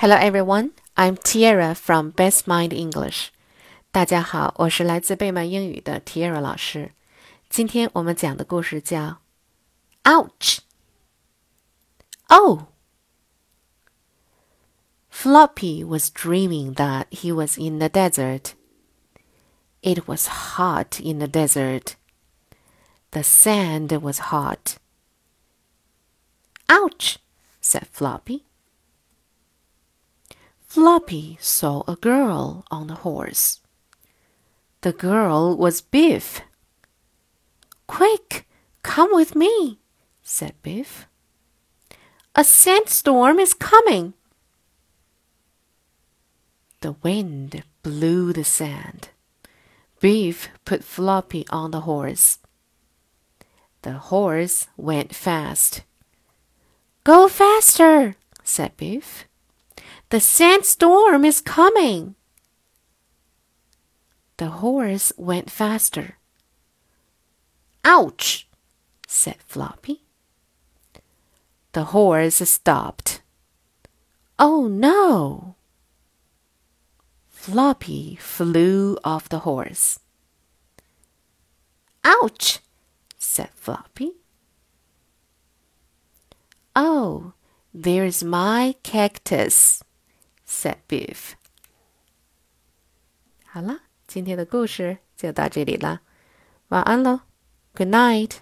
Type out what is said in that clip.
Hello everyone, I'm Tiara from Best Mind English. 大家好，我是来自贝曼英语的 Tiara 老师。今天我们讲的故事叫 Ouch! Oh! Floppy was dreaming that he was in the desert. It was hot in the desert. The sand was hot. Ouch! said Floppy. Floppy saw a girl on a horse. The girl was Biff. Quick, come with me, said Biff. A sandstorm is coming. The wind blew the sand. Biff put Floppy on the horse. The horse went fast. Go faster, said Biff. The sandstorm is coming. The horse went faster. Ouch, said Floppy. The horse stopped. Oh no! Floppy flew off the horse. Ouch, said Floppy. Oh, there's my cactus, said Biff. 好了，今天的故事就到这里了，晚安喽，Good night。